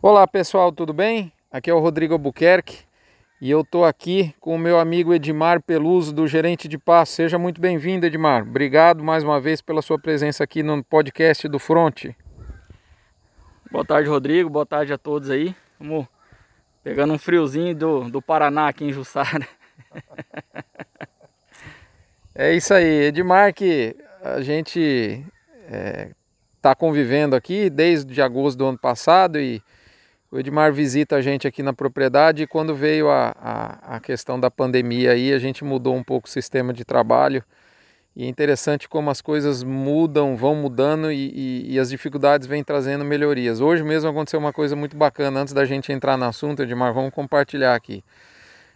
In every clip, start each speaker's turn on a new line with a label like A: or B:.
A: Olá pessoal, tudo bem? Aqui é o Rodrigo Albuquerque e eu estou aqui com o meu amigo Edmar Peluso, do Gerente de Paz. Seja muito bem-vindo, Edmar. Obrigado mais uma vez pela sua presença aqui no podcast do Fronte.
B: Boa tarde, Rodrigo. Boa tarde a todos aí. Vamos pegando um friozinho do, do Paraná aqui em Jussara.
A: é isso aí, Edmar, que a gente está é, convivendo aqui desde agosto do ano passado e o Edmar visita a gente aqui na propriedade e quando veio a, a, a, questão da pandemia aí, a gente mudou um pouco o sistema de trabalho. E é interessante como as coisas mudam, vão mudando e, e, e, as dificuldades vêm trazendo melhorias. Hoje mesmo aconteceu uma coisa muito bacana, antes da gente entrar no assunto, Edmar, vamos compartilhar aqui.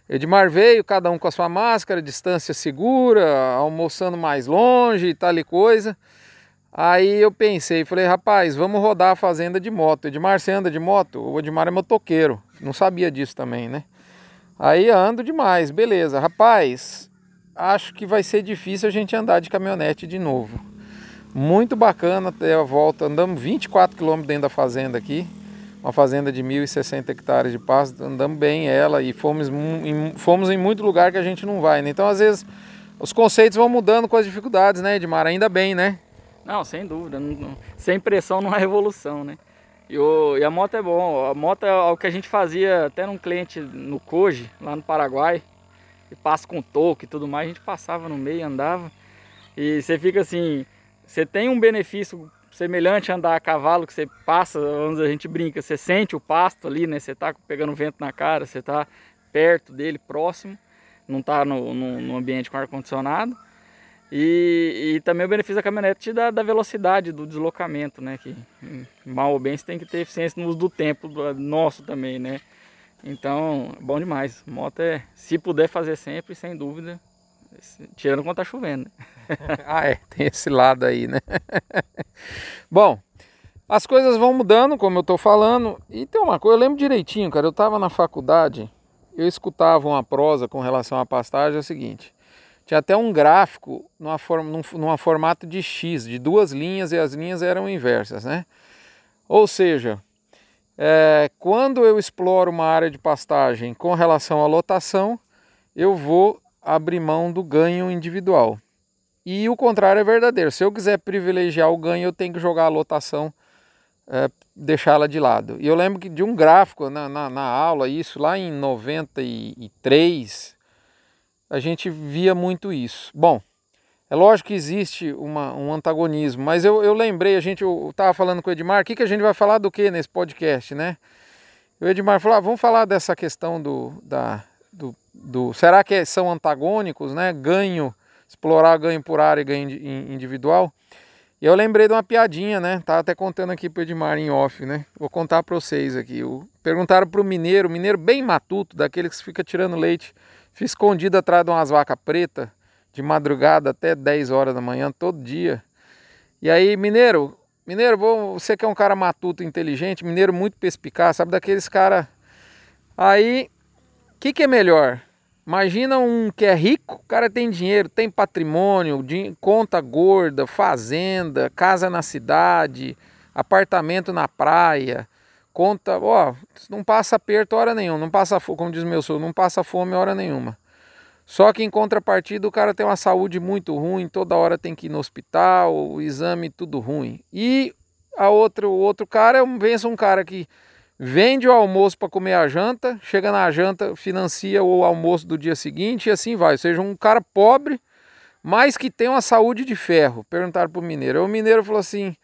A: Edmar veio, cada um com a sua máscara, distância segura, almoçando mais longe e tal e coisa. Aí eu pensei, falei, rapaz, vamos rodar a fazenda de moto. Edmar, você anda de moto? O Edmar é motoqueiro, não sabia disso também, né? Aí ando demais, beleza. Rapaz, acho que vai ser difícil a gente andar de caminhonete de novo. Muito bacana até a volta, andamos 24 quilômetros dentro da fazenda aqui. Uma fazenda de 1.060 hectares de pasto, andamos bem ela e fomos em, fomos em muito lugar que a gente não vai, né? Então, às vezes, os conceitos vão mudando com as dificuldades, né, Edmar? Ainda bem, né?
B: Não, sem dúvida. Não, sem pressão não há revolução, né? E, o, e, a moto é bom. A moto é o que a gente fazia até num cliente no Koji, lá no Paraguai. E passa com toque e tudo mais. A gente passava no meio, andava. E você fica assim... Você tem um benefício semelhante a andar a cavalo, que você passa, a gente brinca, você sente o pasto ali, né? Você tá pegando vento na cara, você tá perto dele, próximo. Não tá no, no, no ambiente com ar-condicionado. E, e, também o benefício da caminhonete da, da velocidade do deslocamento, né? Que mal ou bem você tem que ter eficiência no uso do tempo nosso também, né? Então, bom demais. Moto é, se puder fazer sempre, sem dúvida, tirando quando tá chovendo.
A: Né? ah, é, tem esse lado aí, né? bom, as coisas vão mudando, como eu tô falando, e tem uma coisa, eu lembro direitinho, cara, eu tava na faculdade, eu escutava uma prosa com relação à pastagem, é o seguinte, tinha até um gráfico numa, forma, num, numa formato de X, de duas linhas e as linhas eram inversas, né? Ou seja, é, quando eu exploro uma área de pastagem com relação à lotação, eu vou abrir mão do ganho individual. E o contrário é verdadeiro. Se eu quiser privilegiar o ganho, eu tenho que jogar a lotação, é, deixá-la de lado. E eu lembro que de um gráfico na, na, na aula, isso lá em 93, a gente via muito isso. Bom, é lógico que existe uma, um antagonismo, mas eu, eu lembrei, a gente estava falando com o Edmar, o que, que a gente vai falar do que nesse podcast, né? O Edmar falou, ah, vamos falar dessa questão do, da, do, do, será que são antagônicos, né? Ganho, explorar ganho por área e ganho individual. E eu lembrei de uma piadinha, né? Tava até contando aqui pro Edmar em off, né? Vou contar para vocês aqui. O, perguntaram pro mineiro, mineiro bem matuto, daquele que fica tirando leite Fiz escondido atrás de umas vacas pretas, de madrugada até 10 horas da manhã, todo dia. E aí, mineiro, mineiro, você que é um cara matuto, inteligente, mineiro muito perspicaz, sabe daqueles cara. Aí, o que, que é melhor? Imagina um que é rico, o cara tem dinheiro, tem patrimônio, conta gorda, fazenda, casa na cidade, apartamento na praia, conta, ó, não passa aperto hora nenhuma, não passa fome, como diz meu sogro, não passa fome hora nenhuma. Só que em contrapartida o cara tem uma saúde muito ruim, toda hora tem que ir no hospital, o exame tudo ruim. E a outro, o outro cara é um, vence um cara que vende o almoço para comer a janta, chega na janta, financia o almoço do dia seguinte e assim vai. Ou seja, um cara pobre, mas que tem uma saúde de ferro. Perguntaram para o mineiro. O mineiro falou assim: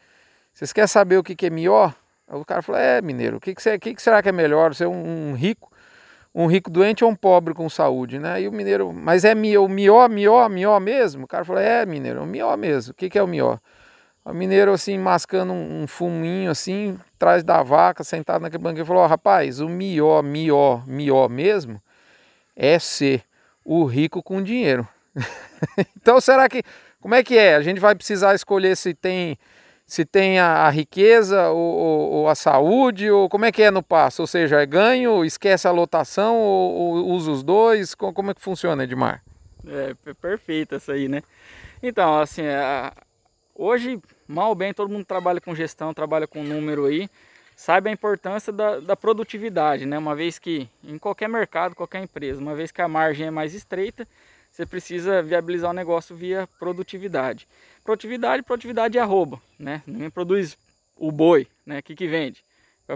A: vocês querem saber o que, que é melhor? O cara falou: É, mineiro, o que, que, que, que será que é melhor? Ser um, um, rico, um rico doente ou um pobre com saúde, né? E o mineiro, mas é o mió, mió, mió mesmo? O cara falou: É, mineiro, é mió mesmo. O que, que é o mió? O mineiro, assim, mascando um, um fuminho, assim, atrás da vaca, sentado naquele banquinho, falou: oh, Rapaz, o mió, mió, mió mesmo é ser o rico com dinheiro. então, será que. Como é que é? A gente vai precisar escolher se tem se tem a, a riqueza ou, ou, ou, a saúde, ou como é que é no passo? Ou seja, é ganho, esquece a lotação ou, ou usa os dois? Como, como, é que funciona, Edmar?
B: É, perfeito essa aí, né? Então, assim, a, hoje, mal ou bem, todo mundo trabalha com gestão, trabalha com número aí. saiba a importância da, da, produtividade, né? Uma vez que em qualquer mercado, qualquer empresa, uma vez que a margem é mais estreita, você precisa viabilizar o negócio via produtividade. Produtividade, produtividade é arroba, né? Ninguém produz o boi, né? O que, que vende?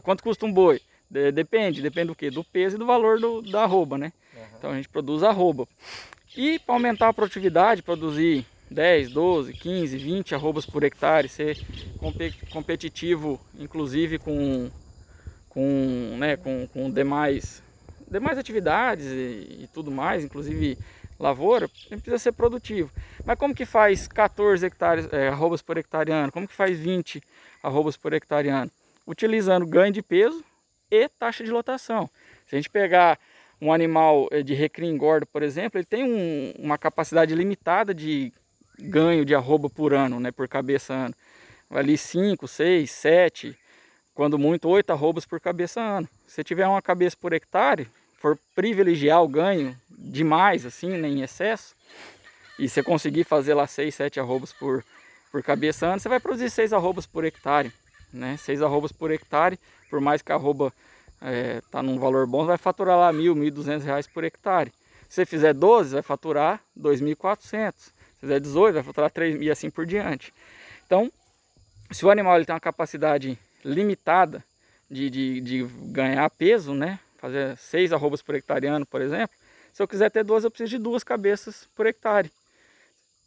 B: Quanto custa um boi? Depende, depende do que? Do peso e do valor do, da arroba, né? Uhum. Então a gente produz arroba. E para aumentar a produtividade, produzir 10, 12, 15, 20 arrobas por hectare, ser competitivo inclusive com, com, né, com, com demais, demais atividades e, e tudo mais, inclusive lavoura, precisa ser produtivo. Mas como que faz 14 hectares, é, arrobas por hectare ano? Como que faz 20 arrobas por hectare ano? Utilizando ganho de peso e taxa de lotação. Se a gente pegar um animal eh, de recria engorda, por exemplo, ele tem um, uma capacidade limitada de ganho de arroba por ano, né, por cabeça ano. Ali 5, 6, 7, quando muito 8 arrobas por cabeça ano. Se tiver uma cabeça por hectare, for privilegiar o ganho demais, assim, né, em excesso, e você conseguir fazer lá 6, 7 arrobas por, por cabeça ano, você vai produzir 6 arrobas por hectare. Né? 6 arrobas por hectare, por mais que a arroba é, tá num valor bom, vai faturar lá mil, mil duzentos reais por hectare. Se você fizer 12, vai faturar 2.400. Se fizer 18, vai faturar 3 e assim por diante. Então, se o animal ele tem uma capacidade limitada de, de, de ganhar peso, né? Fazer 6 arrobas por hectare ano, por exemplo. Se eu quiser ter 12, eu preciso de duas cabeças por hectare.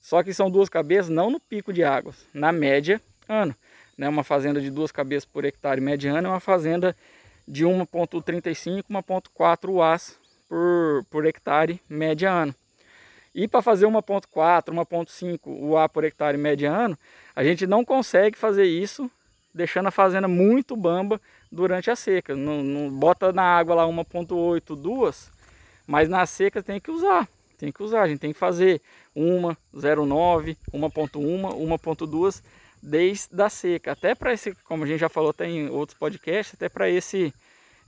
B: Só que são duas cabeças não no pico de águas, na média ano. Né? Uma fazenda de duas cabeças por hectare mediana é uma fazenda de 1.35, 1.4 UAS por, por hectare média ano. E para fazer 1.4, 1.5 UA por hectare média ano, a gente não consegue fazer isso deixando a fazenda muito bamba durante a seca. Não, não bota na água lá 1.8, 2, mas na seca tem que usar. Tem que usar, a gente tem que fazer 1, 0,9, 1.1, 1.2 desde a seca. Até para esse, como a gente já falou até em outros podcasts, até para esse,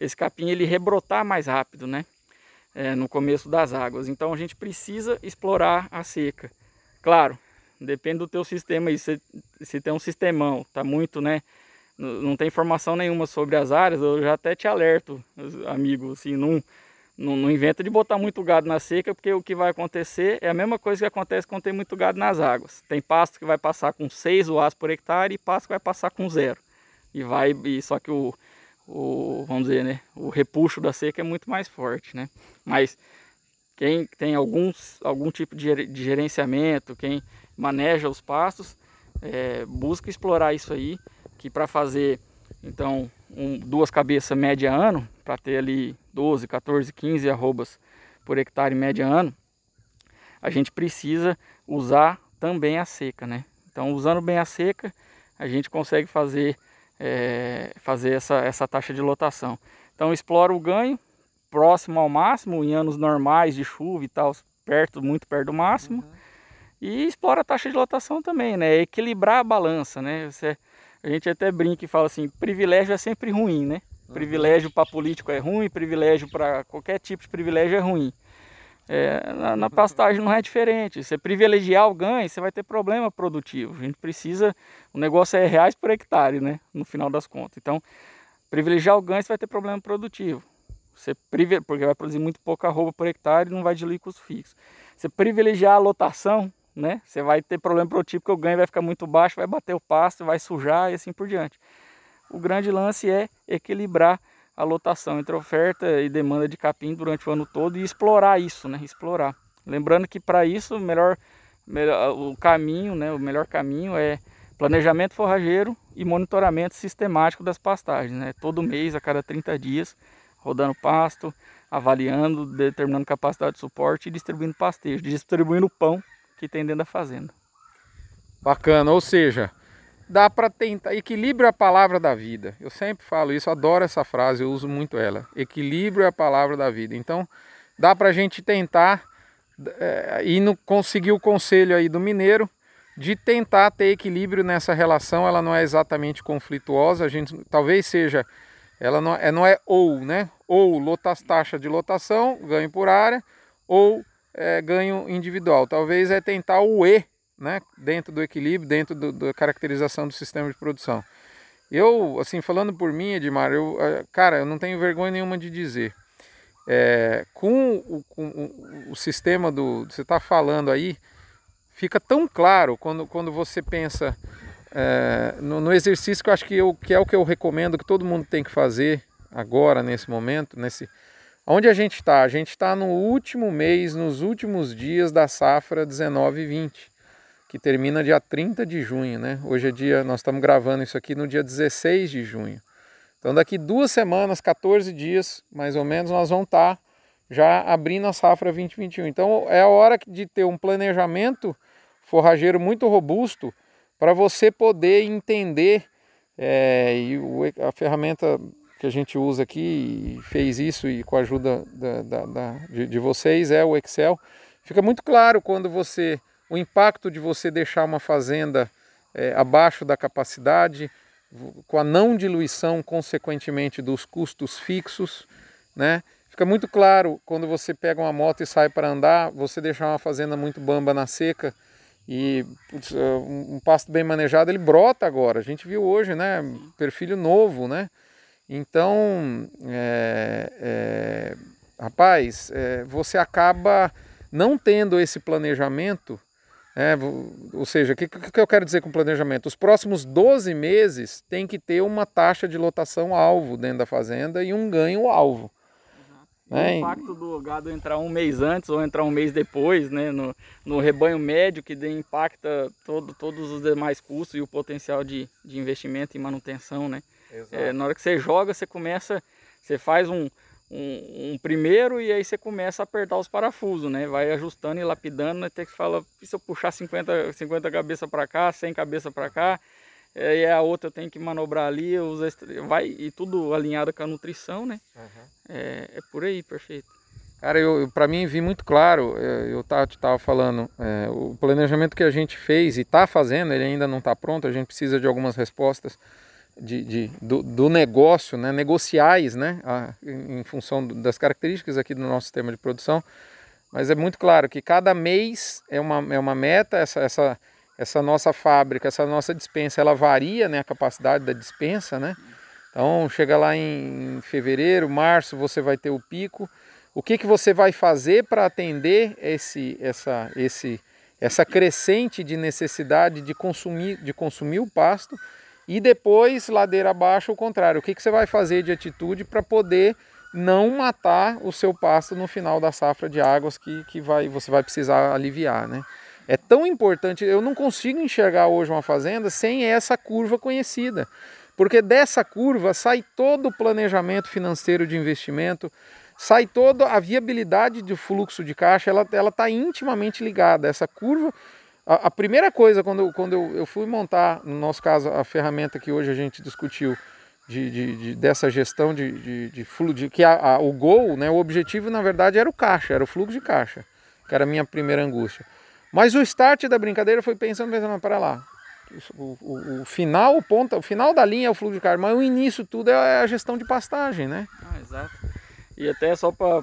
B: esse capim ele rebrotar mais rápido, né? É, no começo das águas. Então a gente precisa explorar a seca. Claro, depende do teu sistema aí. Se, se tem um sistemão, tá muito, né? Não tem informação nenhuma sobre as áreas, eu já até te alerto, amigo, assim, não não, não, inventa de botar muito gado na seca, porque o que vai acontecer é a mesma coisa que acontece quando tem muito gado nas águas. Tem pasto que vai passar com 6 UAs por hectare e pasto que vai passar com zero. E vai, e só que o, o, vamos dizer, né, o repuxo da seca é muito mais forte, né? Mas quem tem alguns, algum tipo de, de gerenciamento, quem maneja os pastos, é, busca explorar isso aí, que para fazer então um, duas cabeças média ano, para ter ali 12, 14, 15 arrobas por hectare média ano, a gente precisa usar também a seca, né? Então, usando bem a seca, a gente consegue fazer, é, fazer essa, essa taxa de lotação. Então, explora o ganho próximo ao máximo, em anos normais de chuva e tal, perto, muito perto do máximo. Uhum. E explora a taxa de lotação também, né? Equilibrar a balança, né? Você, a gente até brinca e fala assim, privilégio é sempre ruim, né? Uhum. Privilégio para político é ruim, privilégio para qualquer tipo de privilégio é ruim. É, na, na, pastagem não é diferente. Você privilegiar o ganho, você vai ter problema produtivo. A gente precisa, o negócio é reais por hectare, né? No final das contas. Então, privilegiar o ganho, você vai ter problema produtivo. Você porque vai produzir muito pouca roupa por hectare e não vai diluir custo fixo. Você privilegiar a lotação, né? Você vai ter problema produtivo porque o ganho vai ficar muito baixo, vai bater o pasto, vai sujar e assim por diante. O grande lance é equilibrar a lotação entre oferta e demanda de capim durante o ano todo e explorar isso, né? Explorar. Lembrando que para isso o melhor, melhor, o caminho, né? O melhor caminho é planejamento forrageiro e monitoramento sistemático das pastagens, né? Todo mês, a cada 30 dias, rodando pasto, avaliando, determinando capacidade de suporte e distribuindo pastejo, distribuindo pão que tem dentro da fazenda.
A: Bacana, ou seja, dá para tentar. Equilíbrio é a palavra da vida. Eu sempre falo isso, adoro essa frase, eu uso muito ela. Equilíbrio é a palavra da vida. Então, dá para a gente tentar é, e no, conseguir o conselho aí do mineiro de tentar ter equilíbrio nessa relação. Ela não é exatamente conflituosa, a gente talvez seja. Ela não é, não é ou, né? Ou lotas, taxa de lotação, ganho por área, ou é, ganho individual. Talvez é tentar o E, né, dentro do equilíbrio, dentro do, da caracterização do sistema de produção. Eu, assim, falando por mim, Edmar, eu, eh, cara, eu não tenho vergonha nenhuma de dizer. É, com, o, com o, sistema do. Você está falando aí, fica tão claro quando, quando você pensa é, no, no, exercício que eu acho que, eu, que é o que eu recomendo que todo mundo tem que fazer agora, nesse momento, nesse. Onde a gente está? A gente está no último mês, nos últimos dias da safra 19 e 20 que termina dia 30 de junho, né? Hoje é dia, nós estamos gravando isso aqui no dia 16 de junho. Então daqui duas semanas, 14 dias, mais ou menos, nós vamos estar tá já abrindo a safra 2021. Então é a hora de ter um planejamento forrageiro muito robusto para você poder entender é, e a ferramenta que a gente usa aqui fez isso e com a ajuda da, da, da, de, de vocês é o Excel. Fica muito claro quando você o impacto de você deixar uma fazenda é, abaixo da capacidade, com a não diluição, consequentemente, dos custos fixos, né? Fica muito claro quando você pega uma moto e sai para andar, você deixar uma fazenda muito bamba na seca e putz, é, um pasto bem manejado, ele brota agora. A gente viu hoje, né? Perfil novo, né? Então, é, é, rapaz, é, você acaba não tendo esse planejamento é, ou seja, o que, que eu quero dizer com planejamento? Os próximos 12 meses tem que ter uma taxa de lotação alvo dentro da fazenda e um ganho alvo.
B: Né? O impacto do gado entrar um mês antes ou entrar um mês depois, né? no, no rebanho médio, que impacta todo, todos os demais custos e o potencial de, de investimento e manutenção. Né? É, na hora que você joga, você começa, você faz um, um, um, primeiro e aí você começa a apertar os parafusos, né? Vai ajustando e lapidando, até que fala, se eu puxar 50, 50 cabeças para cá, 100 cabeças para cá, aí a outra eu tenho que manobrar ali, usa, vai e tudo alinhado com a nutrição, né? Uhum. É, é, por aí, perfeito.
A: Cara, eu, para mim vi muito claro, é, eu tava, tava falando, é, o planejamento que a gente fez e está fazendo, ele ainda não está pronto, a gente precisa de algumas respostas de, de do, do, negócio, né, negociais, né, a, em função das características aqui do nosso sistema de produção. Mas é muito claro que cada mês é uma, é uma meta, essa, essa, essa nossa fábrica, essa nossa dispensa, ela varia né, a capacidade da dispensa. Né? Então, chega lá em fevereiro, março, você vai ter o pico. O que, que você vai fazer para atender esse, essa, esse, essa crescente de necessidade de consumir, de consumir o pasto e depois, ladeira abaixo, o contrário. O que, que você vai fazer de atitude para poder não matar o seu pasto no final da safra de águas que, que vai, você vai precisar aliviar, né? É tão importante, eu não consigo enxergar hoje uma fazenda sem essa curva conhecida. Porque dessa curva sai todo o planejamento financeiro de investimento, sai toda a viabilidade do fluxo de caixa, ela está intimamente ligada. Essa curva, a, a primeira coisa, quando, quando eu, eu, fui montar, no nosso caso, a ferramenta que hoje a gente discutiu, de, de, de dessa gestão de, de, de fluxo, de, que a, a, o gol, né, o objetivo na verdade era o caixa, era o fluxo de caixa, que era a minha primeira angústia. Mas o start da brincadeira foi pensando, pensando, para lá, o, o, o, final, o ponto, o final da linha é o fluxo de caixa, mas o início tudo é a gestão de pastagem, né?
B: Ah, exato. E até só para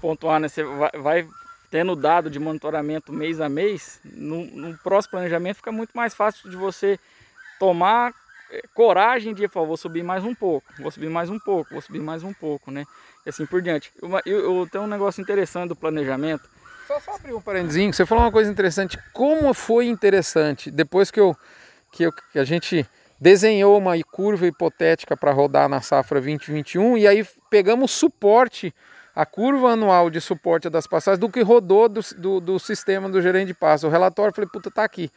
B: pontuar, né, você vai, vai tendo dado de monitoramento mês a mês, no, no, próximo planejamento fica muito mais fácil de você tomar eh, coragem de falar, vou subir mais um pouco, vou subir mais um pouco, vou subir mais um pouco, né? E assim por diante. Eu, eu, eu tenho um negócio interessante do planejamento.
A: Só, só abrir um parentezinho, você falou uma coisa interessante. Como foi interessante, depois que, eu, que, eu, que a gente desenhou uma curva hipotética para rodar na safra 2021 e aí pegamos suporte a curva anual de suporte das passagens do que rodou do, do, do sistema do gerente de passo. O relatório, eu falei, puta, tá aqui.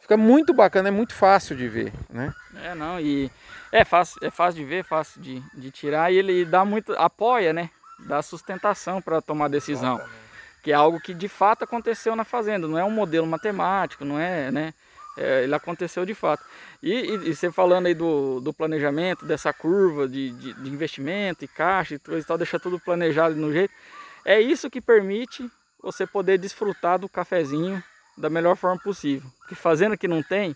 A: Fica muito bacana, é muito fácil de ver, né?
B: É, não, e é fácil, é fácil de ver, fácil de, de tirar e ele dá muito, apoia, né? Dá sustentação para tomar decisão. Exatamente. Que é algo que de fato aconteceu na fazenda, não é um modelo matemático, não é, né? É, ele aconteceu de fato. E, e, e, você falando aí do, do planejamento, dessa curva de, de, de investimento e caixa e tudo e tal, deixar tudo planejado no jeito, é isso que permite você poder desfrutar do cafezinho da melhor forma possível. Porque fazendo que não tem,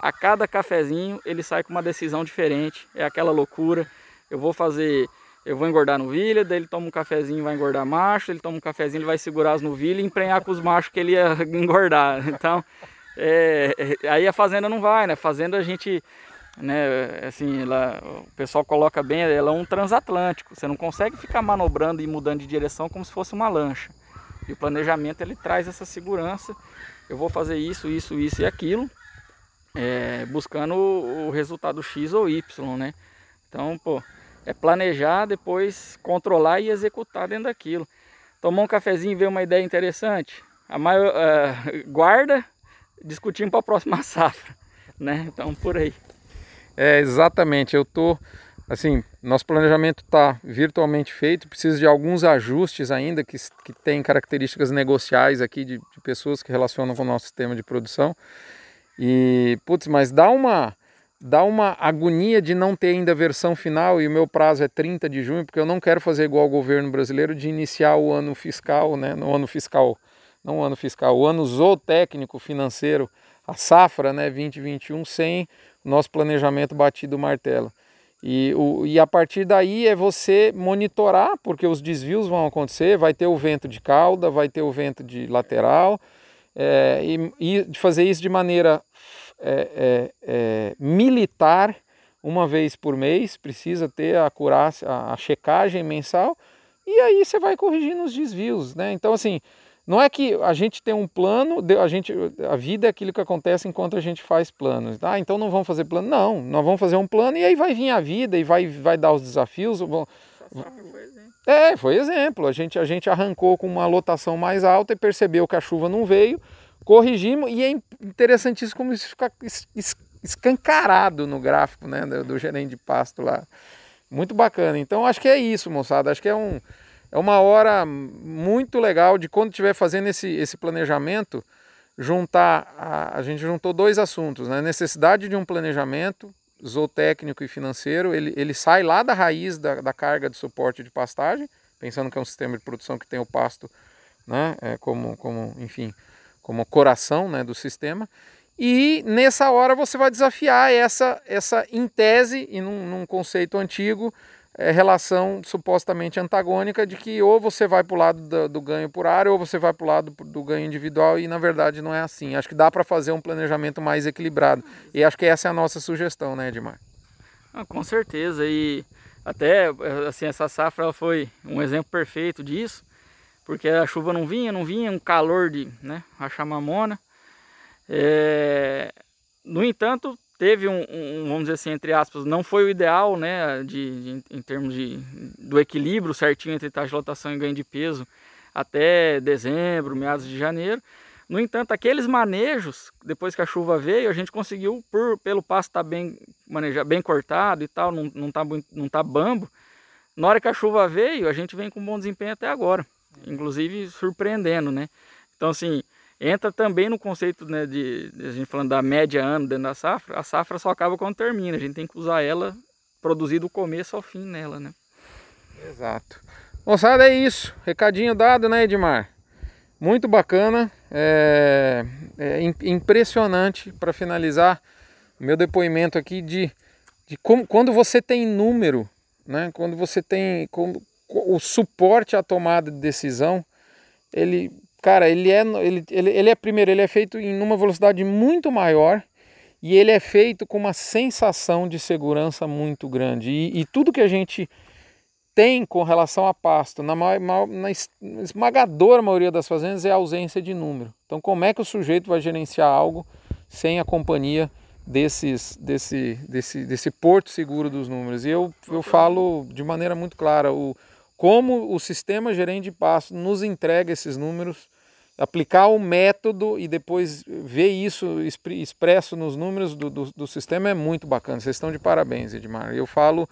B: a cada cafezinho ele sai com uma decisão diferente, é aquela loucura. Eu vou fazer, eu vou engordar novilha, daí ele toma um cafezinho vai engordar macho, ele toma um cafezinho ele vai segurar as novilhas e emprenhar com os machos que ele ia engordar. Então, é, é, aí a fazenda não vai, né? Fazenda a gente né? Assim, ela, o pessoal coloca bem, ela é um transatlântico. Você não consegue ficar manobrando e mudando de direção como se fosse uma lancha. E o planejamento ele traz essa segurança. Eu vou fazer isso, isso, isso e aquilo, é, buscando o, o resultado X ou Y, né? Então, pô, é planejar, depois controlar e executar dentro daquilo. Tomar um cafezinho e ver uma ideia interessante, a maior, uh, guarda, discutindo para a próxima safra, né? Então, por aí.
A: É, exatamente. Eu tô, assim, nosso planejamento está virtualmente feito, precisa de alguns ajustes ainda que, que tem características negociais aqui de, de pessoas que relacionam com o nosso sistema de produção. E, putz, mas dá uma dá uma agonia de não ter ainda a versão final e o meu prazo é 30 de junho, porque eu não quero fazer igual o governo brasileiro de iniciar o ano fiscal, né, no ano fiscal, não o ano fiscal, o ano zootécnico financeiro, a safra, né, 2021 sem nosso planejamento batido martelo. E, o, e a partir daí é você monitorar, porque os desvios vão acontecer, vai ter o vento de cauda, vai ter o vento de lateral, é, e, e fazer isso de maneira é, é, é, militar uma vez por mês, precisa ter a a, a checagem mensal, e aí você vai corrigindo os desvios, né? Então assim, não é que a gente tem um plano, a, gente, a vida é aquilo que acontece enquanto a gente faz planos. Ah, então não vamos fazer plano. Não, nós vamos fazer um plano e aí vai vir a vida e vai, vai dar os desafios. É, foi exemplo. A gente, a gente arrancou com uma lotação mais alta e percebeu que a chuva não veio corrigimos e é interessantíssimo como isso fica escancarado no gráfico né, do, do gerente de pasto lá. Muito bacana. Então acho que é isso, moçada. Acho que é, um, é uma hora muito legal de quando estiver fazendo esse, esse planejamento, juntar. A, a gente juntou dois assuntos, né? Necessidade de um planejamento zootécnico e financeiro. Ele, ele sai lá da raiz da, da carga de suporte de pastagem, pensando que é um sistema de produção que tem o pasto né, é, como, como, enfim, como coração né, do sistema. E nessa hora você vai desafiar essa, essa em tese e num, num conceito antigo, é, relação supostamente antagônica de que ou você vai para o lado do, do, ganho por área ou você vai para o lado do ganho individual e na verdade não é assim. Acho que dá para fazer um planejamento mais equilibrado e acho que essa é a nossa sugestão, né, Edmar?
B: Ah, com certeza e até assim essa safra foi um exemplo perfeito disso porque a chuva não vinha, não vinha, um calor de né, rachar mamona. É... No entanto, teve um, um, vamos dizer assim, entre aspas, não foi o ideal, né, de, de, em termos de, do equilíbrio certinho entre taxa de lotação e ganho de peso até dezembro, meados de janeiro. No entanto, aqueles manejos, depois que a chuva veio, a gente conseguiu, por, pelo estar tá bem manejado, bem cortado e tal, não, não, tá, não tá bambo. Na hora que a chuva veio, a gente vem com bom desempenho até agora inclusive surpreendendo, né? Então, assim, entra também no conceito né, de, a gente falando da média ano dentro da safra, a safra só acaba quando termina, a gente tem que usar ela, produzir do começo ao fim nela, né?
A: Exato. Moçada, é isso. Recadinho dado, né, Edmar? Muito bacana, é, é impressionante para finalizar o meu depoimento aqui de, de como, quando você tem número, né? Quando você tem, como, o suporte à tomada de decisão, ele, cara, ele é, ele, ele, ele é primeiro, ele é feito em uma velocidade muito maior e ele é feito com uma sensação de segurança muito grande. E, e tudo que a gente tem com relação a pasto, na, na esmagadora maioria das fazendas, é a ausência de número. Então, como é que o sujeito vai gerenciar algo sem a companhia desses, desse, desse, desse porto seguro dos números? E eu, eu falo de maneira muito clara: o, como o sistema gerente de nos entrega esses números, aplicar o método e depois ver isso expresso nos números do, do, do sistema é muito bacana. Vocês estão de parabéns, Edmar. Eu falo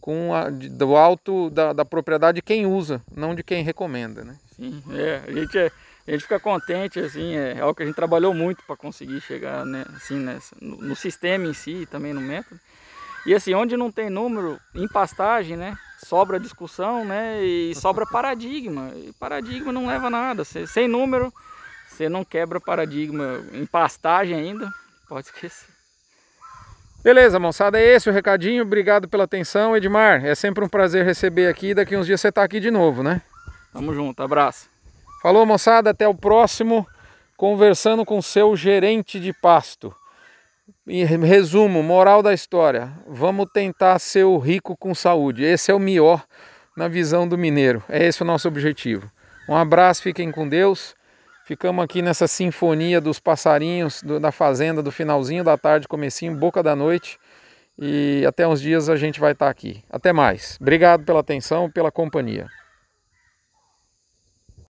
A: com a, do alto da, da, propriedade de quem usa, não de quem recomenda, né?
B: Sim, é, a gente é, a gente fica contente, assim, é, é algo que a gente trabalhou muito para conseguir chegar, né, assim, nessa, no, no, sistema em si e também no método. E assim, onde não tem número, em pastagem, né, sobra discussão, né? E sobra paradigma. E paradigma não leva a nada. Cê, sem número, você não quebra paradigma. Em pastagem ainda, pode esquecer.
A: Beleza, moçada, é esse o recadinho. Obrigado pela atenção, Edmar. É sempre um prazer receber aqui. Daqui uns dias você está aqui de novo, né?
B: Tamo junto, abraço.
A: Falou, moçada, até o próximo. Conversando com seu gerente de pasto. Em resumo, moral da história: vamos tentar ser o rico com saúde. Esse é o melhor na visão do mineiro. É esse o nosso objetivo. Um abraço, fiquem com Deus. Ficamos aqui nessa sinfonia dos passarinhos do, da fazenda do finalzinho da tarde, comecinho, boca da noite. E até uns dias a gente vai estar aqui. Até mais. Obrigado pela atenção, pela companhia.